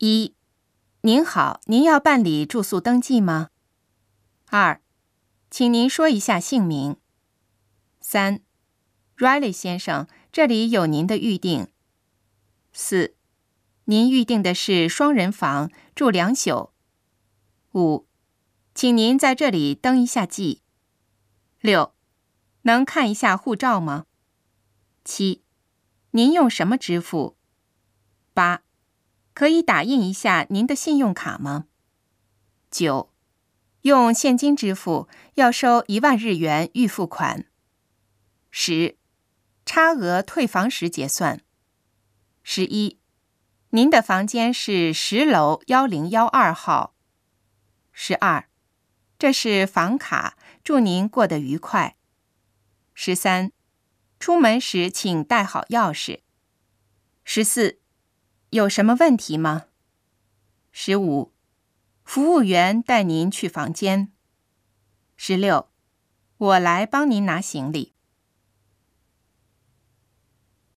一，您好，您要办理住宿登记吗？二，请您说一下姓名。三，Riley 先生，这里有您的预定。四，您预定的是双人房，住两宿。五，请您在这里登一下记。六，能看一下护照吗？七，您用什么支付？八，可以打印一下您的信用卡吗？九，用现金支付，要收一万日元预付款。十，差额退房时结算。十一，您的房间是十楼幺零幺二号。十二，这是房卡，祝您过得愉快。十三，出门时请带好钥匙。十四，有什么问题吗？十五，服务员带您去房间。十六，我来帮您拿行李。